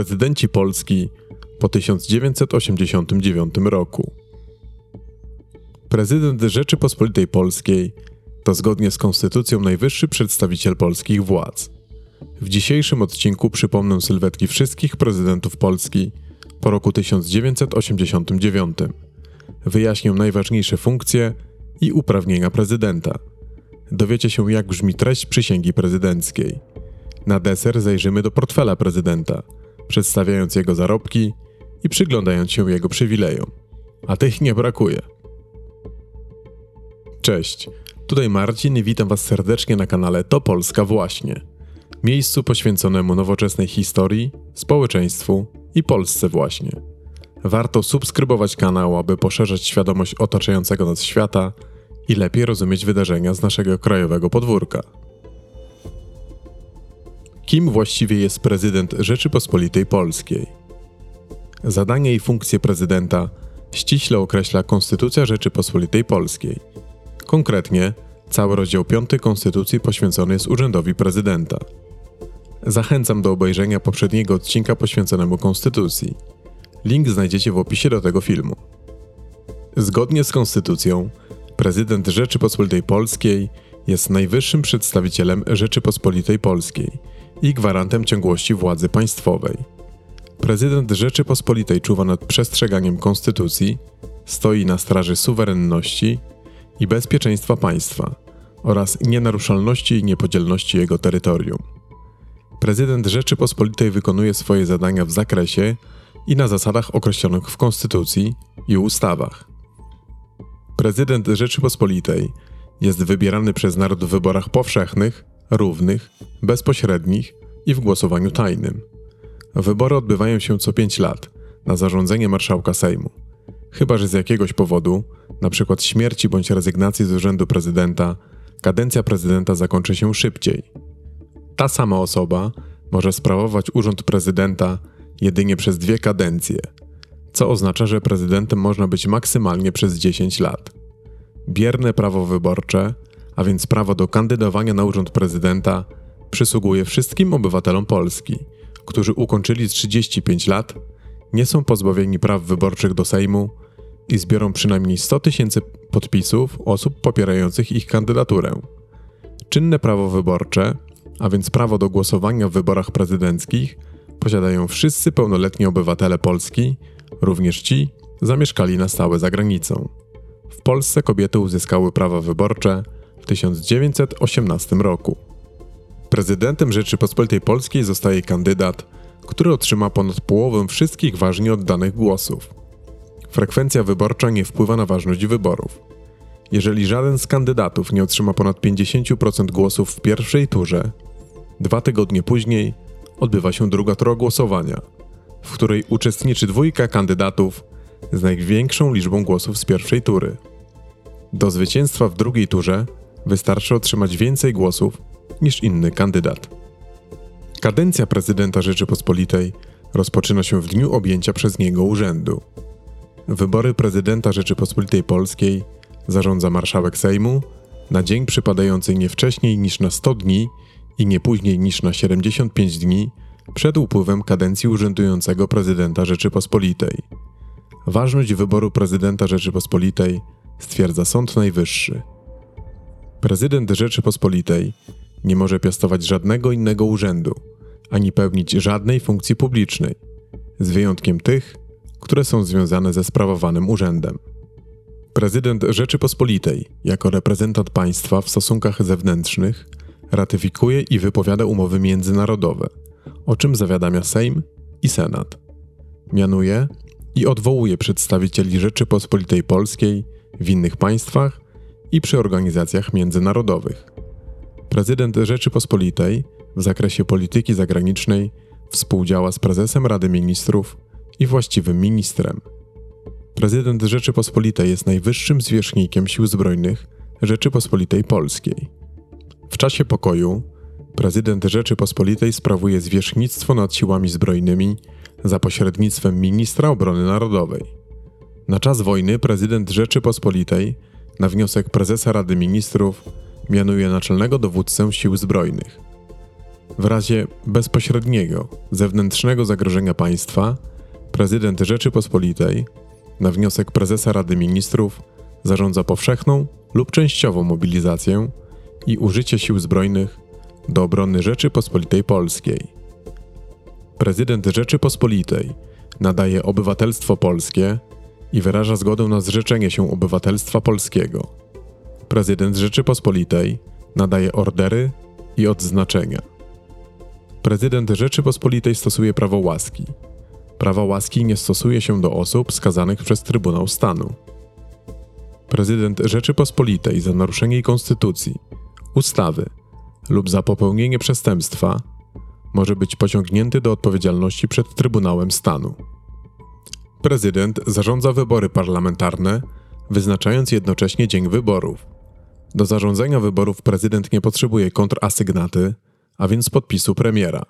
Prezydenci Polski po 1989 roku. Prezydent Rzeczypospolitej Polskiej to zgodnie z konstytucją najwyższy przedstawiciel polskich władz. W dzisiejszym odcinku przypomnę sylwetki wszystkich prezydentów Polski po roku 1989. Wyjaśnię najważniejsze funkcje i uprawnienia prezydenta. Dowiecie się, jak brzmi treść przysięgi prezydenckiej. Na deser zajrzymy do portfela prezydenta, przedstawiając jego zarobki i przyglądając się jego przywilejom. A tych nie brakuje. Cześć, tutaj Marcin i witam Was serdecznie na kanale To Polska Właśnie. Miejscu poświęconemu nowoczesnej historii, społeczeństwu i Polsce właśnie. Warto subskrybować kanał, aby poszerzać świadomość otaczającego nas świata i lepiej rozumieć wydarzenia z naszego krajowego podwórka. Kim właściwie jest prezydent Rzeczypospolitej Polskiej? Zadania i funkcje prezydenta ściśle określa Konstytucja Rzeczypospolitej Polskiej. Konkretnie, cały rozdział 5 Konstytucji poświęcony jest urzędowi prezydenta. Zachęcam do obejrzenia poprzedniego odcinka poświęconemu Konstytucji. Link znajdziecie w opisie do tego filmu. Zgodnie z Konstytucją, prezydent Rzeczypospolitej Polskiej jest najwyższym przedstawicielem Rzeczypospolitej Polskiej i gwarantem ciągłości władzy państwowej. Prezydent Rzeczypospolitej czuwa nad przestrzeganiem Konstytucji, stoi na straży suwerenności i bezpieczeństwa państwa oraz nienaruszalności i niepodzielności jego terytorium. Prezydent Rzeczypospolitej wykonuje swoje zadania w zakresie i na zasadach określonych w Konstytucji i ustawach. Prezydent Rzeczypospolitej jest wybierany przez naród w wyborach powszechnych, równych, bezpośrednich i w głosowaniu tajnym. Wybory odbywają się co 5 lat na zarządzenie marszałka Sejmu. Chyba, że z jakiegoś powodu, np. śmierci bądź rezygnacji z urzędu prezydenta, kadencja prezydenta zakończy się szybciej. Ta sama osoba może sprawować urząd prezydenta jedynie przez dwie kadencje, co oznacza, że prezydentem można być maksymalnie przez 10 lat. Bierne prawo wyborcze, a więc prawo do kandydowania na urząd prezydenta, przysługuje wszystkim obywatelom Polski, którzy ukończyli 35 lat, nie są pozbawieni praw wyborczych do Sejmu i zbiorą przynajmniej 100 tysięcy podpisów osób popierających ich kandydaturę. Czynne prawo wyborcze, a więc prawo do głosowania w wyborach prezydenckich, posiadają wszyscy pełnoletni obywatele Polski, również ci zamieszkali na stałe za granicą. W Polsce kobiety uzyskały prawa wyborcze 1918 roku. Prezydentem Rzeczypospolitej Polskiej zostaje kandydat, który otrzyma ponad połowę wszystkich ważnie oddanych głosów. Frekwencja wyborcza nie wpływa na ważność wyborów. Jeżeli żaden z kandydatów nie otrzyma ponad 50% głosów w pierwszej turze, dwa tygodnie później odbywa się druga tura głosowania, w której uczestniczy dwójka kandydatów z największą liczbą głosów z pierwszej tury. Do zwycięstwa w drugiej turze wystarczy otrzymać więcej głosów niż inny kandydat. Kadencja prezydenta Rzeczypospolitej rozpoczyna się w dniu objęcia przez niego urzędu. Wybory prezydenta Rzeczypospolitej Polskiej zarządza marszałek Sejmu na dzień przypadający nie wcześniej niż na 100 dni i nie później niż na 75 dni przed upływem kadencji urzędującego prezydenta Rzeczypospolitej. Ważność wyboru prezydenta Rzeczypospolitej stwierdza Sąd Najwyższy. Prezydent Rzeczypospolitej nie może piastować żadnego innego urzędu, ani pełnić żadnej funkcji publicznej, z wyjątkiem tych, które są związane ze sprawowanym urzędem. Prezydent Rzeczypospolitej, jako reprezentant państwa w stosunkach zewnętrznych, ratyfikuje i wypowiada umowy międzynarodowe, o czym zawiadamia Sejm i Senat. Mianuje i odwołuje przedstawicieli Rzeczypospolitej Polskiej w innych państwach i przy organizacjach międzynarodowych. Prezydent Rzeczypospolitej w zakresie polityki zagranicznej współdziała z prezesem Rady Ministrów i właściwym ministrem. Prezydent Rzeczypospolitej jest najwyższym zwierzchnikiem Sił Zbrojnych Rzeczypospolitej Polskiej. W czasie pokoju prezydent Rzeczypospolitej sprawuje zwierzchnictwo nad siłami zbrojnymi za pośrednictwem ministra obrony narodowej. Na czas wojny prezydent Rzeczypospolitej na wniosek prezesa Rady Ministrów mianuje naczelnego dowódcę Sił Zbrojnych. W razie bezpośredniego zewnętrznego zagrożenia państwa, prezydent Rzeczypospolitej na wniosek prezesa Rady Ministrów zarządza powszechną lub częściową mobilizację i użycie sił zbrojnych do obrony Rzeczypospolitej Polskiej. Prezydent Rzeczypospolitej nadaje obywatelstwo polskie i wyraża zgodę na zrzeczenie się obywatelstwa polskiego. Prezydent Rzeczypospolitej nadaje ordery i odznaczenia. Prezydent Rzeczypospolitej stosuje prawo łaski. Prawa łaski nie stosuje się do osób skazanych przez Trybunał Stanu. Prezydent Rzeczypospolitej za naruszenie konstytucji, ustawy lub za popełnienie przestępstwa może być pociągnięty do odpowiedzialności przed Trybunałem Stanu. Prezydent zarządza wybory parlamentarne, wyznaczając jednocześnie dzień wyborów. Do zarządzania wyborów prezydent nie potrzebuje kontrasygnaty, a więc podpisu premiera.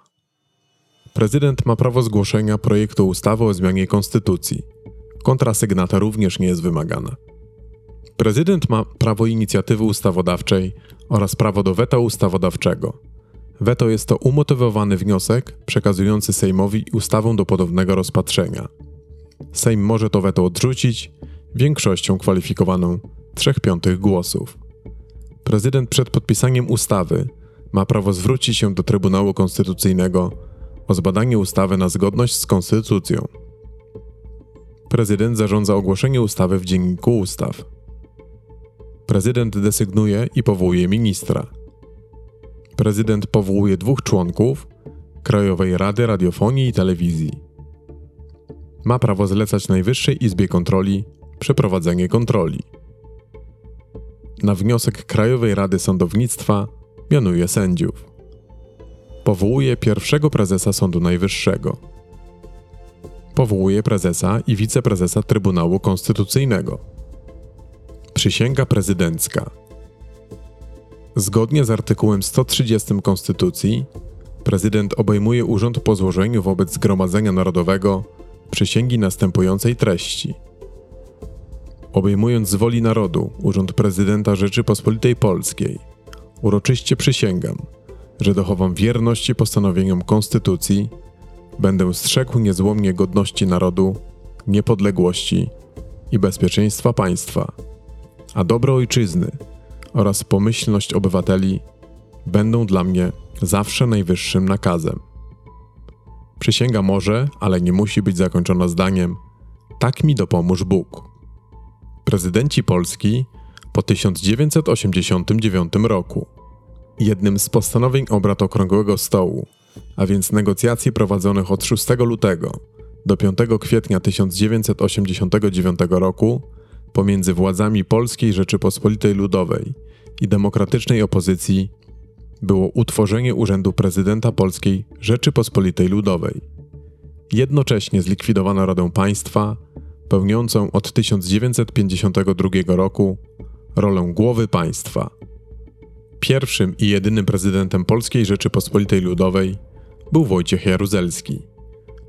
Prezydent ma prawo zgłoszenia projektu ustawy o zmianie konstytucji. Kontrasygnata również nie jest wymagana. Prezydent ma prawo inicjatywy ustawodawczej oraz prawo do weta ustawodawczego. Weto jest to umotywowany wniosek przekazujący Sejmowi ustawę do podobnego rozpatrzenia. Sejm może to weto odrzucić większością kwalifikowaną 3 piątych głosów. Prezydent przed podpisaniem ustawy ma prawo zwrócić się do Trybunału Konstytucyjnego o zbadanie ustawy na zgodność z konstytucją. Prezydent zarządza ogłoszenie ustawy w Dzienniku Ustaw. Prezydent desygnuje i powołuje ministra. Prezydent powołuje dwóch członków Krajowej Rady Radiofonii i Telewizji. Ma prawo zlecać Najwyższej Izbie Kontroli przeprowadzenie kontroli. Na wniosek Krajowej Rady Sądownictwa mianuje sędziów. Powołuje pierwszego prezesa Sądu Najwyższego. Powołuje prezesa i wiceprezesa Trybunału Konstytucyjnego. Przysięga prezydencka. Zgodnie z artykułem 130 Konstytucji, prezydent obejmuje urząd po złożeniu wobec Zgromadzenia Narodowego przysięgi następującej treści. Obejmując z woli narodu urząd prezydenta Rzeczypospolitej Polskiej, uroczyście przysięgam, że dochowam wierności postanowieniom Konstytucji, będę strzegł niezłomnie godności narodu, niepodległości i bezpieczeństwa państwa, a dobro ojczyzny oraz pomyślność obywateli będą dla mnie zawsze najwyższym nakazem. Przysięga może, ale nie musi być zakończona zdaniem: Tak mi dopomóż Bóg. Prezydenci Polski po 1989 roku. Jednym z postanowień obrad Okrągłego Stołu, a więc negocjacji prowadzonych od 6 lutego do 5 kwietnia 1989 roku pomiędzy władzami Polskiej Rzeczypospolitej Ludowej i demokratycznej opozycji było utworzenie Urzędu Prezydenta Polskiej Rzeczypospolitej Ludowej. Jednocześnie zlikwidowano Radę Państwa, pełniącą od 1952 roku rolę głowy państwa. Pierwszym i jedynym prezydentem Polskiej Rzeczypospolitej Ludowej był Wojciech Jaruzelski.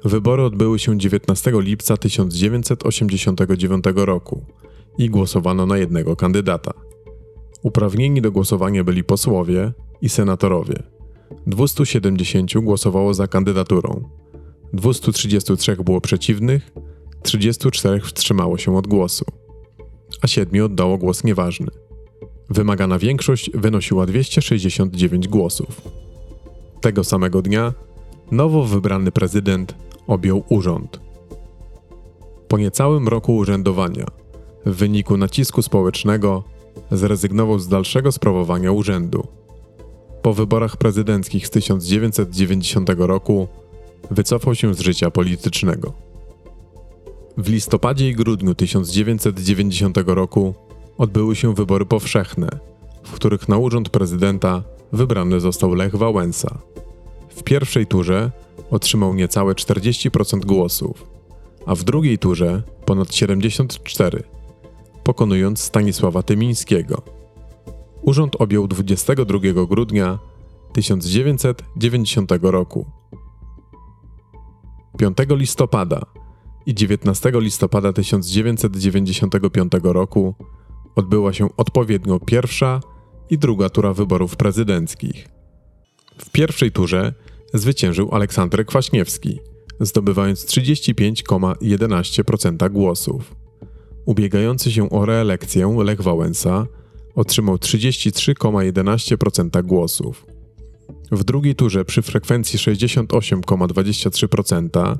Wybory odbyły się 19 lipca 1989 roku i głosowano na jednego kandydata. Uprawnieni do głosowania byli posłowie i senatorowie. 270 głosowało za kandydaturą, 233 było przeciwnych, 34 wstrzymało się od głosu, a 7 oddało głos nieważny. Wymagana większość wynosiła 269 głosów. Tego samego dnia nowo wybrany prezydent objął urząd. Po niecałym roku urzędowania, w wyniku nacisku społecznego, zrezygnował z dalszego sprawowania urzędu. Po wyborach prezydenckich z 1990 roku wycofał się z życia politycznego. W listopadzie i grudniu 1990 roku odbyły się wybory powszechne, w których na urząd prezydenta wybrany został Lech Wałęsa. W pierwszej turze otrzymał niecałe 40% głosów, a w drugiej turze ponad 74%, pokonując Stanisława Tymińskiego. Urząd objął 22 grudnia 1990 roku. 5 listopada i 19 listopada 1995 roku odbyła się odpowiednio pierwsza i druga tura wyborów prezydenckich. W pierwszej turze zwyciężył Aleksander Kwaśniewski, zdobywając 35,11% głosów. Ubiegający się o reelekcję Lech Wałęsa otrzymał 33,11% głosów. W drugiej turze przy frekwencji 68,23%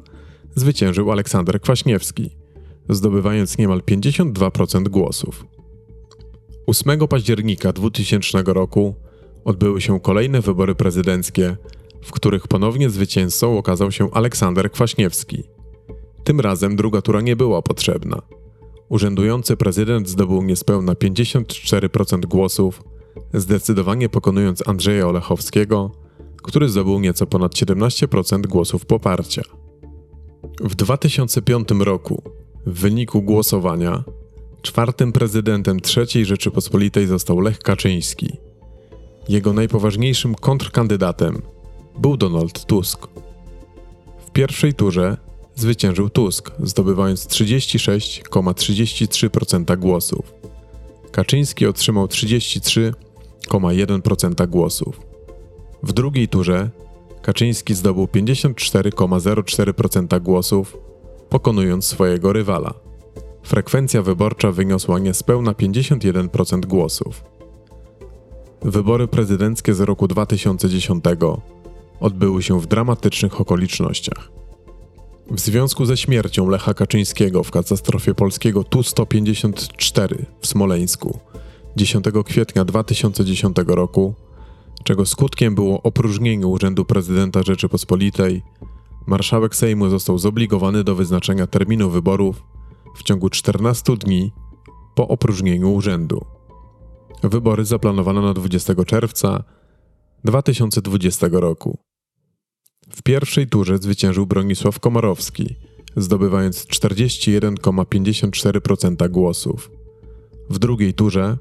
zwyciężył Aleksander Kwaśniewski, zdobywając niemal 52% głosów. 8 października 2000 roku odbyły się kolejne wybory prezydenckie, w których ponownie zwycięzcą okazał się Aleksander Kwaśniewski. Tym razem druga tura nie była potrzebna. Urzędujący prezydent zdobył niespełna 54% głosów, zdecydowanie pokonując Andrzeja Olechowskiego, który zdobył nieco ponad 17% głosów poparcia. W 2005 roku, w wyniku głosowania, czwartym prezydentem III Rzeczypospolitej został Lech Kaczyński. Jego najpoważniejszym kontrkandydatem był Donald Tusk. W pierwszej turze zwyciężył Tusk, zdobywając 36,33% głosów. Kaczyński otrzymał 33,1% głosów. W drugiej turze Kaczyński zdobył 54,04% głosów, pokonując swojego rywala. Frekwencja wyborcza wyniosła niespełna 51% głosów. Wybory prezydenckie z roku 2010 odbyły się w dramatycznych okolicznościach. W związku ze śmiercią Lecha Kaczyńskiego w katastrofie polskiego Tu-154 w Smoleńsku 10 kwietnia 2010 roku, czego skutkiem było opróżnienie Urzędu Prezydenta Rzeczypospolitej, marszałek Sejmu został zobligowany do wyznaczenia terminu wyborów w ciągu 14 dni po opróżnieniu urzędu. Wybory zaplanowano na 20 czerwca 2020 roku. W pierwszej turze zwyciężył Bronisław Komorowski, zdobywając 41,54% głosów. W drugiej turze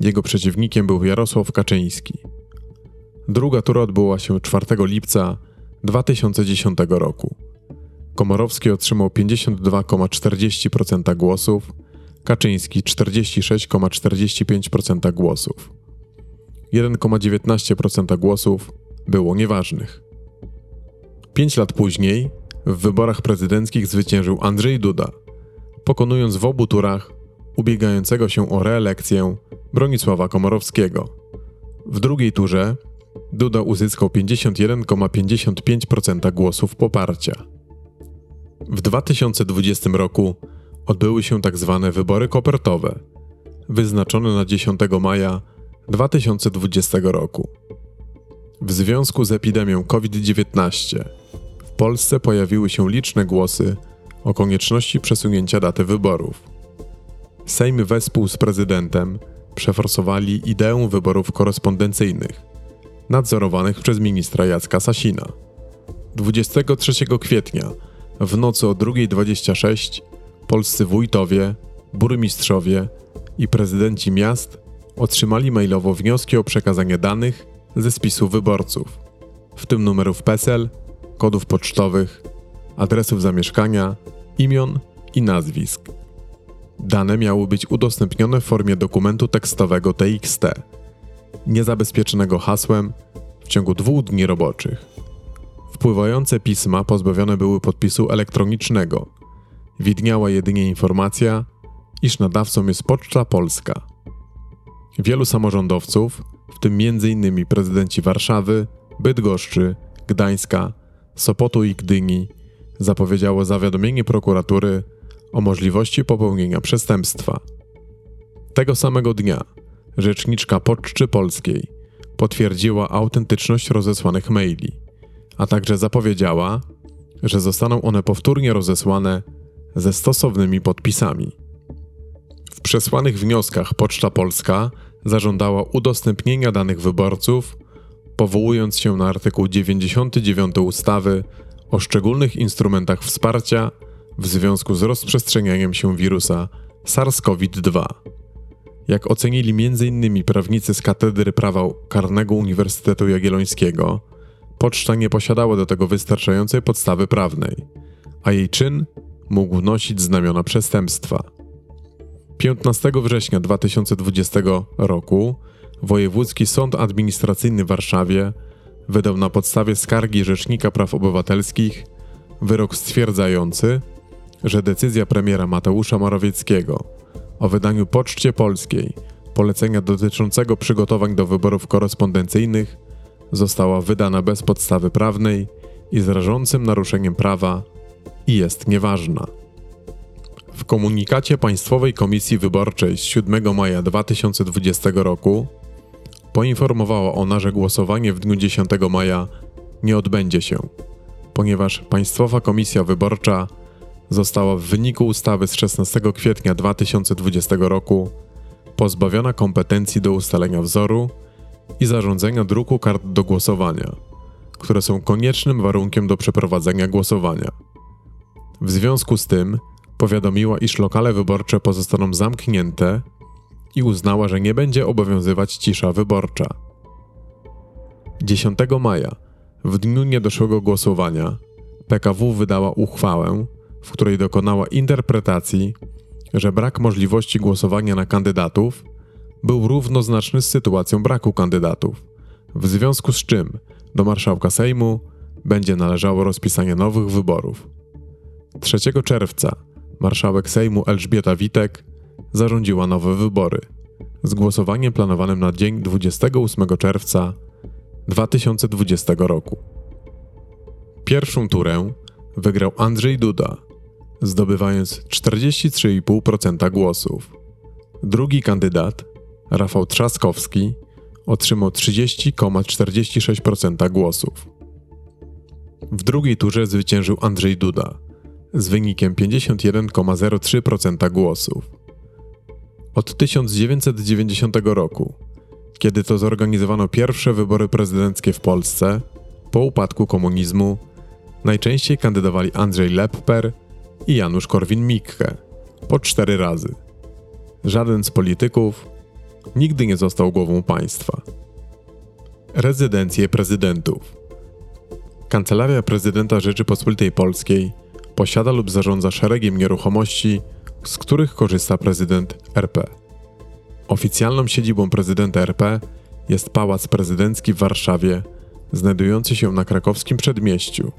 jego przeciwnikiem był Jarosław Kaczyński. Druga tura odbyła się 4 lipca 2010 roku. Komorowski otrzymał 52,40% głosów, Kaczyński 46,45% głosów. 1,19% głosów było nieważnych. Pięć lat później w wyborach prezydenckich zwyciężył Andrzej Duda, pokonując w obu turach ubiegającego się o reelekcję Bronisława Komorowskiego. W drugiej turze Duda uzyskał 51,55% głosów poparcia. W 2020 roku odbyły się tzw. Tak wybory kopertowe, wyznaczone na 10 maja 2020 roku. W związku z epidemią COVID-19 w Polsce pojawiły się liczne głosy o konieczności przesunięcia daty wyborów. Sejm wespół z prezydentem przeforsowali ideę wyborów korespondencyjnych, nadzorowanych przez ministra Jacka Sasina. 23 kwietnia w nocy o 2.26 polscy wójtowie, burmistrzowie i prezydenci miast otrzymali mailowo wnioski o przekazanie danych ze spisu wyborców, w tym numerów PESEL, kodów pocztowych, adresów zamieszkania, imion i nazwisk. Dane miały być udostępnione w formie dokumentu tekstowego TXT, niezabezpieczonego hasłem w ciągu dwóch dni roboczych. Wpływające pisma pozbawione były podpisu elektronicznego. Widniała jedynie informacja, iż nadawcą jest Poczta Polska. Wielu samorządowców, w tym m.in. prezydenci Warszawy, Bydgoszczy, Gdańska, Sopotu i Gdyni, zapowiedziało zawiadomienie prokuratury o możliwości popełnienia przestępstwa. Tego samego dnia rzeczniczka Poczty Polskiej potwierdziła autentyczność rozesłanych maili, a także zapowiedziała, że zostaną one powtórnie rozesłane ze stosownymi podpisami. W przesłanych wnioskach Poczta Polska zażądała udostępnienia danych wyborców, powołując się na artykuł 99 ustawy o szczególnych instrumentach wsparcia w związku z rozprzestrzenianiem się wirusa SARS-CoV-2. Jak ocenili m.in. prawnicy z Katedry Prawa Karnego Uniwersytetu Jagiellońskiego, poczta nie posiadała do tego wystarczającej podstawy prawnej, a jej czyn mógł nosić znamiona przestępstwa. 15 września 2020 roku Wojewódzki Sąd Administracyjny w Warszawie wydał na podstawie skargi Rzecznika Praw Obywatelskich wyrok stwierdzający, że decyzja premiera Mateusza Morawieckiego o wydaniu Poczcie Polskiej polecenia dotyczącego przygotowań do wyborów korespondencyjnych została wydana bez podstawy prawnej i z rażącym naruszeniem prawa i jest nieważna. W komunikacie Państwowej Komisji Wyborczej z 7 maja 2020 roku poinformowała ona, że głosowanie w dniu 10 maja nie odbędzie się, ponieważ Państwowa Komisja Wyborcza została w wyniku ustawy z 16 kwietnia 2020 roku pozbawiona kompetencji do ustalenia wzoru i zarządzenia druku kart do głosowania, które są koniecznym warunkiem do przeprowadzenia głosowania. W związku z tym powiadomiła, iż lokale wyborcze pozostaną zamknięte i uznała, że nie będzie obowiązywać cisza wyborcza. 10 maja, w dniu niedoszłego głosowania, PKW wydała uchwałę, w której dokonała interpretacji, że brak możliwości głosowania na kandydatów był równoznaczny z sytuacją braku kandydatów, w związku z czym do marszałka Sejmu będzie należało rozpisanie nowych wyborów. 3 czerwca marszałek Sejmu Elżbieta Witek zarządziła nowe wybory z głosowaniem planowanym na dzień 28 czerwca 2020 roku. Pierwszą turę wygrał Andrzej Duda, zdobywając 43,5% głosów. Drugi kandydat, Rafał Trzaskowski, otrzymał 30,46% głosów. W drugiej turze zwyciężył Andrzej Duda z wynikiem 51,03% głosów. Od 1990 roku, kiedy to zorganizowano pierwsze wybory prezydenckie w Polsce, po upadku komunizmu, najczęściej kandydowali Andrzej Lepper i Janusz Korwin-Mikke po cztery razy. Żaden z polityków nigdy nie został głową państwa. Rezydencje prezydentów. Kancelaria Prezydenta Rzeczypospolitej Polskiej posiada lub zarządza szeregiem nieruchomości, z których korzysta prezydent RP. Oficjalną siedzibą prezydenta RP jest Pałac Prezydencki w Warszawie, znajdujący się na krakowskim przedmieściu.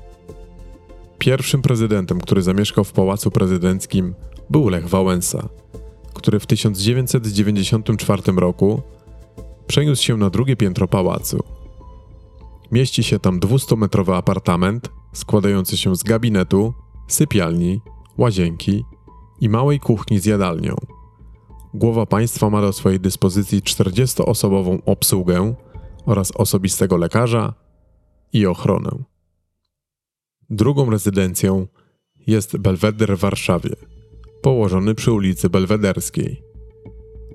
Pierwszym prezydentem, który zamieszkał w Pałacu Prezydenckim, był Lech Wałęsa, który w 1994 roku przeniósł się na drugie piętro pałacu. Mieści się tam 200-metrowy apartament składający się z gabinetu, sypialni, łazienki i małej kuchni z jadalnią. Głowa państwa ma do swojej dyspozycji 40-osobową obsługę oraz osobistego lekarza i ochronę. Drugą rezydencją jest Belweder w Warszawie, położony przy ulicy Belwederskiej.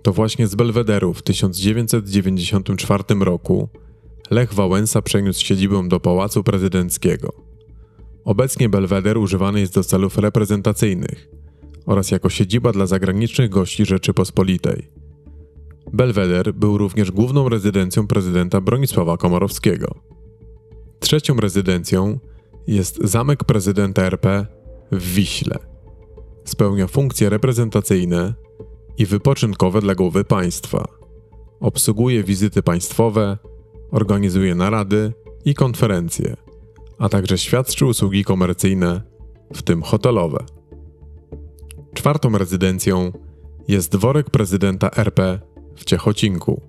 To właśnie z Belwederu w 1994 roku Lech Wałęsa przeniósł siedzibę do Pałacu Prezydenckiego. Obecnie Belweder używany jest do celów reprezentacyjnych oraz jako siedziba dla zagranicznych gości Rzeczypospolitej. Belweder był również główną rezydencją prezydenta Bronisława Komorowskiego. Trzecią rezydencją jest zamek prezydenta RP w Wiśle. Spełnia funkcje reprezentacyjne i wypoczynkowe dla głowy państwa. Obsługuje wizyty państwowe, organizuje narady i konferencje, a także świadczy usługi komercyjne, w tym hotelowe. Czwartą rezydencją jest dworek prezydenta RP w Ciechocinku.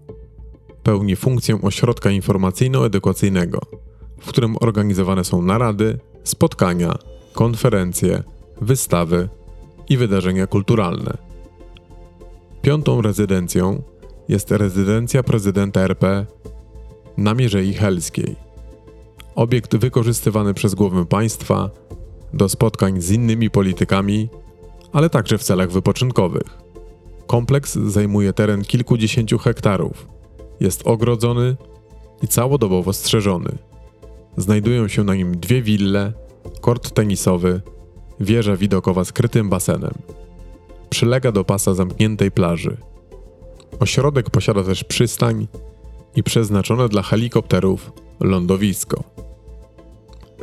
Pełni funkcję ośrodka informacyjno-edukacyjnego – w którym organizowane są narady, spotkania, konferencje, wystawy i wydarzenia kulturalne. Piątą rezydencją jest rezydencja prezydenta RP na Mierzei Helskiej. Obiekt wykorzystywany przez głowę państwa do spotkań z innymi politykami, ale także w celach wypoczynkowych. Kompleks zajmuje teren kilkudziesięciu hektarów, jest ogrodzony i całodobowo strzeżony. Znajdują się na nim dwie wille, kort tenisowy, wieża widokowa z krytym basenem. Przylega do pasa zamkniętej plaży. Ośrodek posiada też przystań i przeznaczone dla helikopterów lądowisko.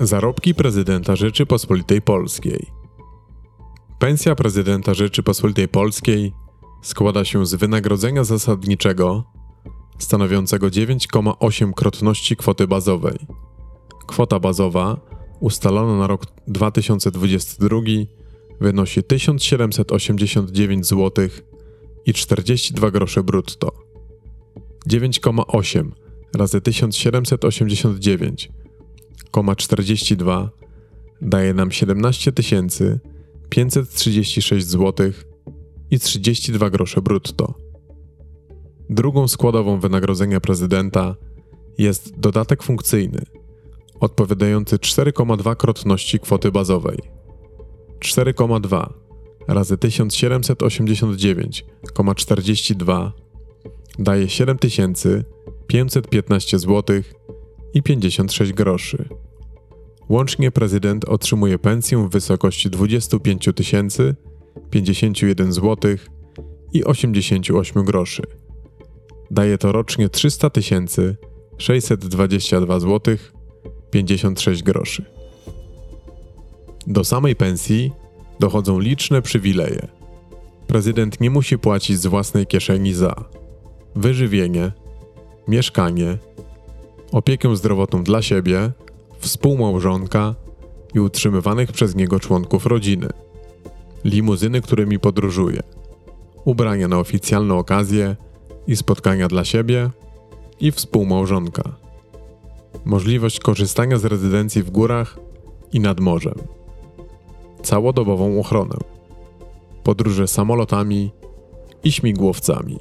Zarobki prezydenta Rzeczypospolitej Polskiej. Pensja prezydenta Rzeczypospolitej Polskiej składa się z wynagrodzenia zasadniczego stanowiącego 9,8-krotności kwoty bazowej. Kwota bazowa, ustalona na rok 2022, wynosi 1789 zł i 42 grosze brutto. 9,8 razy 1789,42 daje nam 17 536 zł i 32 grosze brutto. Drugą składową wynagrodzenia prezydenta jest dodatek funkcyjny, odpowiadający 4,2-krotności kwoty bazowej. 4,2 razy 1789,42 daje 7515 zł i 56 groszy. Łącznie prezydent otrzymuje pensję w wysokości 25 tysięcy 51 zł i 88 groszy. Daje to rocznie 300 tysięcy 622 zł 56 groszy. Do samej pensji dochodzą liczne przywileje. Prezydent nie musi płacić z własnej kieszeni za wyżywienie, mieszkanie, opiekę zdrowotną dla siebie, współmałżonka i utrzymywanych przez niego członków rodziny, limuzyny, którymi podróżuje, ubrania na oficjalne okazje i spotkania dla siebie i współmałżonka, możliwość korzystania z rezydencji w górach i nad morzem, całodobową ochronę, podróże samolotami i śmigłowcami.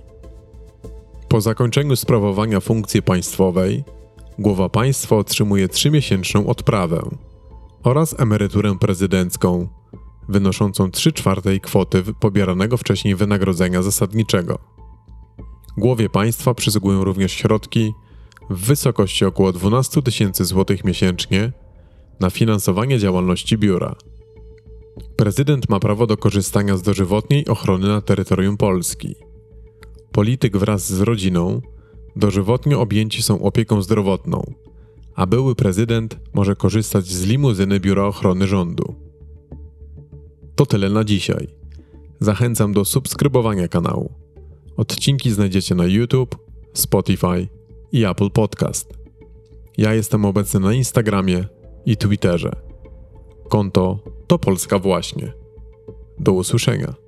Po zakończeniu sprawowania funkcji państwowej, głowa państwa otrzymuje trzymiesięczną odprawę oraz emeryturę prezydencką, wynoszącą 3 czwartej kwoty pobieranego wcześniej wynagrodzenia zasadniczego. Głowie państwa przysługują również środki w wysokości około 12 tysięcy złotych miesięcznie na finansowanie działalności biura. Prezydent ma prawo do korzystania z dożywotniej ochrony na terytorium Polski. Polityk wraz z rodziną dożywotnio objęci są opieką zdrowotną, a były prezydent może korzystać z limuzyny Biura Ochrony Rządu. To tyle na dzisiaj. Zachęcam do subskrybowania kanału. Odcinki znajdziecie na YouTube, Spotify i Apple Podcast. Ja jestem obecny na Instagramie i Twitterze. Konto to Polska właśnie. Do usłyszenia.